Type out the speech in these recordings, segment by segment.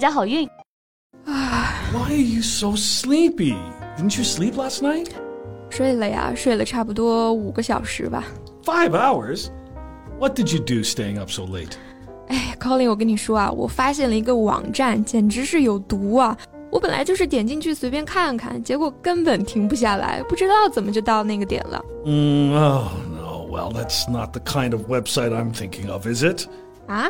家好运！Why are you so sleepy? Didn't you sleep last night? 睡了呀，睡了差不多五个小时吧。Five hours? What did you do staying up so late? 哎，Colin，我跟你说啊，我发现了一个网站，简直是有毒啊！我本来就是点进去随便看看，结果根本停不下来，不知道怎么就到那个点了。嗯，Oh no, well that's not the kind of website I'm thinking of, is it? 啊，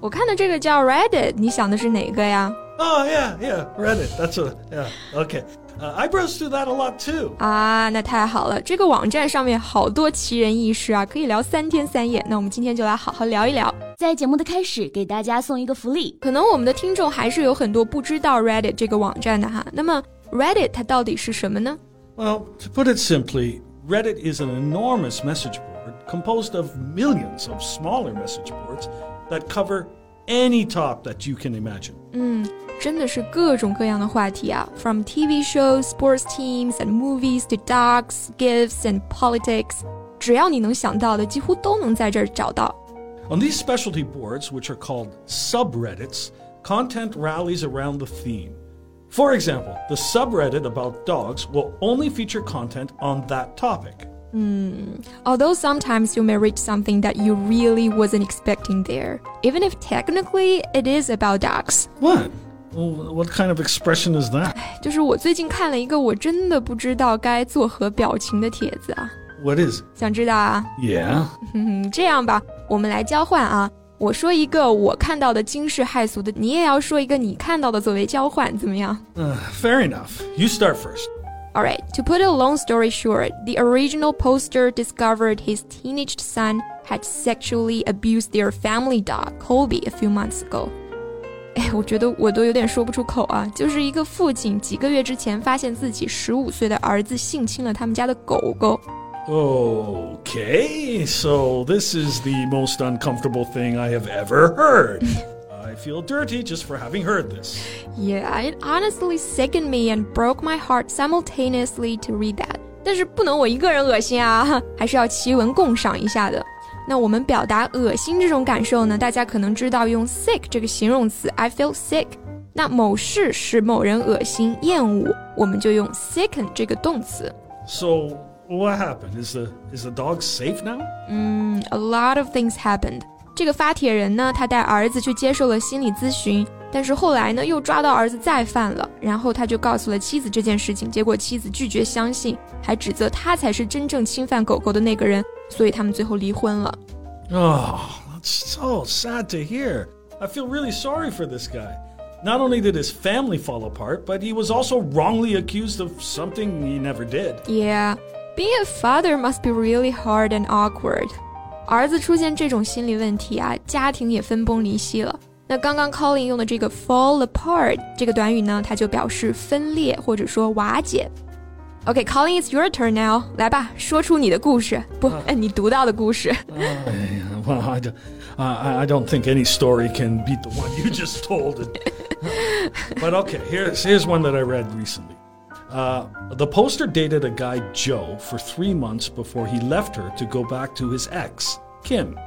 我看的这个叫 Reddit，你想的是哪个呀？Oh yeah, yeah, Reddit. That's a yeah. Okay. Uh, I browse through that a lot too. 啊，那太好了，这个网站上面好多奇人异事啊，可以聊三天三夜。那我们今天就来好好聊一聊。在节目的开始，给大家送一个福利。可能我们的听众还是有很多不知道 Reddit 这个网站的哈。那么 Reddit 它到底是什么呢？Well, to put it simply, Reddit is an enormous message board composed of millions of smaller message boards that cover any top that you can imagine. 嗯。真的是各种各样的话题啊，from TV shows, sports teams and movies to dogs, gifts and politics，只要你能想到的，几乎都能在这儿找到。On these specialty boards, which are called subreddits, content rallies around the theme. For example, the subreddit about dogs will only feature content on that topic. Hmm. Although sometimes you may reach something that you really wasn't expecting there, even if technically it is about dogs. What? What kind of expression is that? 就是我最近看了一个我真的不知道该作何表情的帖子啊。What is? 想知道啊？Yeah. 这样吧，我们来交换啊。我说一个我看到的惊世骇俗的，你也要说一个你看到的作为交换，怎么样？Uh, fair enough. You start first. Alright, to put a long story short, the original poster discovered his teenage son had sexually abused their family dog, Colby, a few months ago. 哎，我觉得我都有点说不出口啊！就是一个父亲几个月之前发现自己十五岁的儿子性侵了他们家的狗狗。Okay, so this is the most uncomfortable thing I have ever heard. I feel dirty just for having heard this. Yeah, it honestly sickened me and broke my heart simultaneously to read that. 但是不能我一个人恶心啊，还是要奇闻共赏一下的。那我们表达恶心这种感受呢？大家可能知道用 sick 这个形容词，I feel sick。那某事使某人恶心、厌恶，我们就用 sicken 这个动词。So what happened? Is the is the dog safe now? 嗯，a lot of things happened。 这个发帖人呢，他带儿子去接受了心理咨询，但是后来呢，又抓到儿子再犯了，然后他就告诉了妻子这件事情，结果妻子拒绝相信，还指责他才是真正侵犯狗狗的那个人。所以他们最后离婚了。Oh, that's so sad to hear. I feel really sorry for this guy. Not only did his family fall apart, but he was also wrongly accused of something he never did. Yeah, being a father must be really hard and awkward. 儿子出现这种心理问题啊，家庭也分崩离析了。那刚刚 Colin 用的这个 fall apart 这个短语呢，它就表示分裂或者说瓦解。Okay, Colin, it's your turn now. 来吧，说出你的故事，不，你读到的故事。Well, I, I, I don't think any story can beat the one you just told. but okay, here's here's one that I read recently. Uh, the poster dated a guy Joe for three months before he left her to go back to his ex, Kim.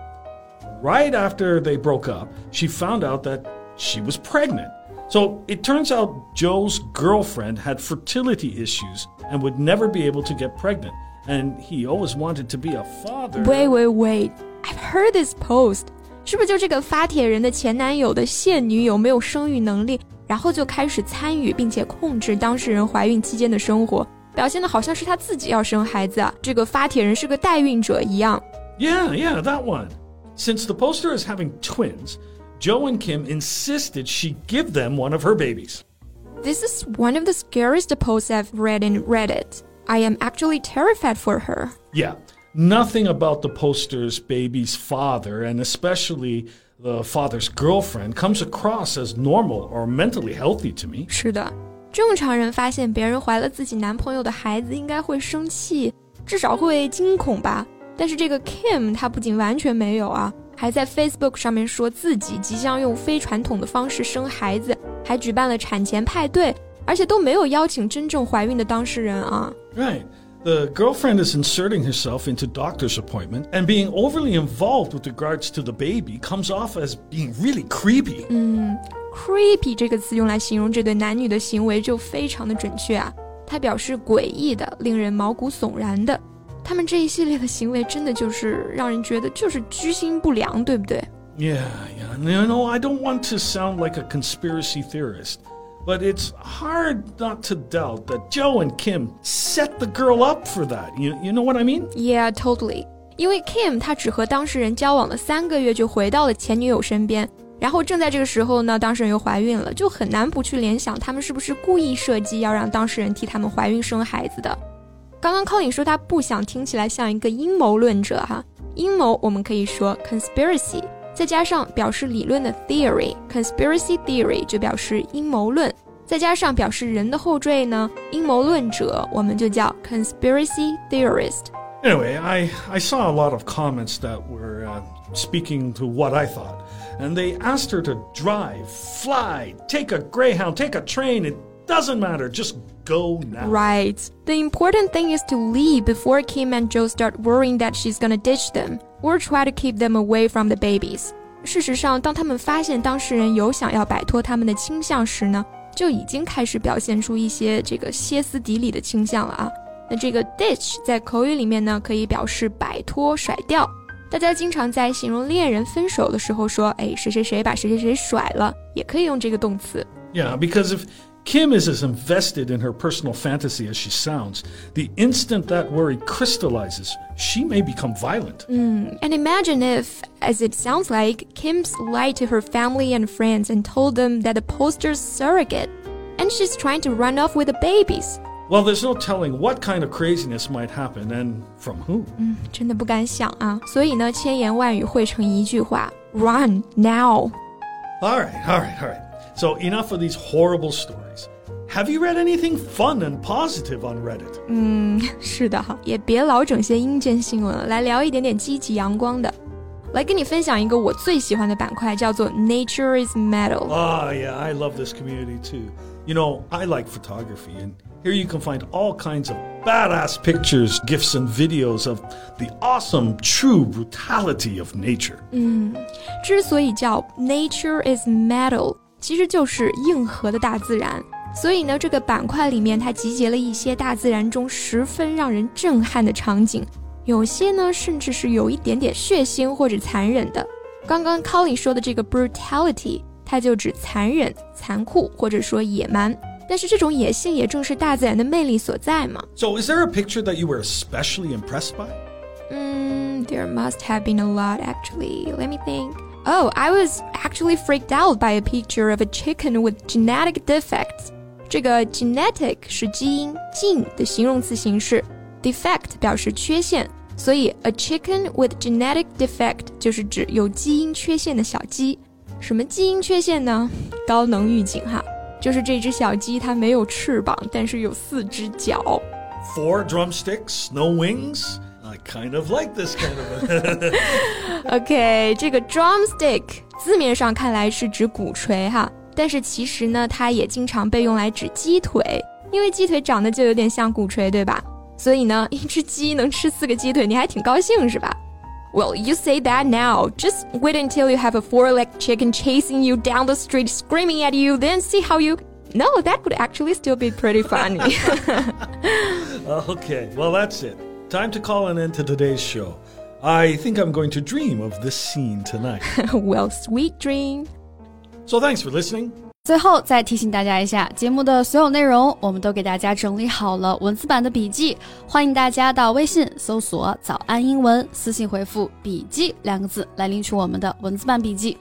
Right after they broke up, she found out that she was pregnant. So it turns out Joe's girlfriend had fertility issues and would never be able to get pregnant. And he always wanted to be a father. Wait, wait, wait. I've heard this post. 是不是就这个发帖人的前男友的现女友没有生育能力， 然后就开始参与并且控制当事人怀孕期间的生活，表现的好像是他自己要生孩子啊？这个发帖人是个代孕者一样。Yeah, yeah, that one. Since the poster is having twins, Joe and Kim insisted she give them one of her babies. This is one of the scariest posts I've read in Reddit. I am actually terrified for her. Yeah, nothing about the poster's baby's father, and especially the father's girlfriend comes across as normal or mentally healthy to me. 是的，正常人发现别人怀了自己男朋友的孩子，应该会生气，至少会惊恐吧。但是这个 Kim 她不仅完全没有啊，还在 Facebook 上面说自己即将用非传统的方式生孩子，还举办了产前派对，而且都没有邀请真正怀孕的当事人啊。Right. The girlfriend is inserting herself into doctor's appointment and being overly involved with regards to the baby comes off as being really creepy. 嗯，creepy 这个词用来形容这对男女的行为就非常的准确啊，它表示诡异的、令人毛骨悚然的。他们这一系列的行为真的就是让人觉得就是居心不良，对不对？Yeah, yeah. You know, I don't want to sound like a conspiracy theorist. But it's hard not to doubt that Joe and Kim set the girl up for that. You, you know what I mean? Yeah, totally. 因为 Kim 他只和当事人交往了三个月就回到了前女友身边，然后正在这个时候呢，当事人又怀孕了，就很难不去联想他们是不是故意设计要让当事人替他们怀孕生孩子的。刚刚 Colin 说他不想听起来像一个阴谋论者哈，阴谋我们可以说 conspiracy。 再加上表示理论的 theory，conspiracy theory 就表示阴谋论。再加上表示人的后缀呢，阴谋论者，我们就叫 conspiracy theorist。Anyway, I, I saw a lot of comments that were uh, speaking to what I thought. And they asked her to drive, fly, take a Greyhound, take a train. It doesn't matter. Just go now. Right. The important thing is to leave before Kim and Joe start worrying that she's gonna ditch them or try to keep them away from the babies. 事实上，当他们发现当事人有想要摆脱他们的倾向时呢，就已经开始表现出一些这个歇斯底里的倾向了啊。那这个 ditch 在口语里面呢，可以表示摆脱、甩掉。大家经常在形容恋人分手的时候说，哎，谁谁谁把谁谁谁甩了，也可以用这个动词。Yeah, because if Kim is as invested in her personal fantasy as she sounds. The instant that worry crystallizes, she may become violent. Mm, and imagine if, as it sounds like, Kim's lied to her family and friends and told them that the poster's surrogate, and she's trying to run off with the babies. Well, there's no telling what kind of craziness might happen and from who. 嗯，真的不敢想啊。所以呢，千言万语汇成一句话：Run now. All right, all right, all right. So enough of these horrible stories. Have you read anything fun and positive on Reddit? 嗯，是的哈，也别老整些阴间新闻了，来聊一点点积极阳光的。来跟你分享一个我最喜欢的板块，叫做 Nature is Metal。Oh yeah, I love this community too. You know, I like photography and here you can find all kinds of badass pictures, gifs, and videos of the awesome, true brutality of nature. 嗯，之所以叫 Nature is Metal，其实就是硬核的大自然。 所以呢，这个板块里面它集结了一些大自然中十分让人震撼的场景，有些呢甚至是有一点点血腥或者残忍的。刚刚 Colin 说的这个 brutality，它就指残忍、残酷或者说野蛮。但是这种野性也正是大自然的魅力所在嘛。So is there a picture that you were especially impressed by? Mm, there must have been a lot actually. Let me think. Oh, I was actually freaked out by a picture of a chicken with genetic defects. 这个 genetic 是基因近的形容词形式，defect 表示缺陷，所以 a chicken with genetic defect 就是指有基因缺陷的小鸡。什么基因缺陷呢？高能预警哈，就是这只小鸡它没有翅膀，但是有四只脚。Four drumsticks, no wings. I kind of like this kind of. OK，这个 drumstick 字面上看来是指鼓槌哈， 但是其实呢，它也经常被用来指鸡腿，因为鸡腿长得就有点像鼓槌，对吧？所以呢，一只鸡能吃四个鸡腿，你还挺高兴是吧？Well, you say that now. Just wait until you have a four-legged chicken chasing you down the street, screaming at you. Then see how you. No, that would actually still be pretty funny. okay, well that's it. Time to call an end to today's show. I think I'm going to dream of this scene tonight. well, sweet dream. So thanks for listening. 最后再提醒大家一下，节目的所有内容我们都给大家整理好了文字版的笔记，欢迎大家到微信搜索“早安英文”，私信回复“笔记”两个字来领取我们的文字版笔记。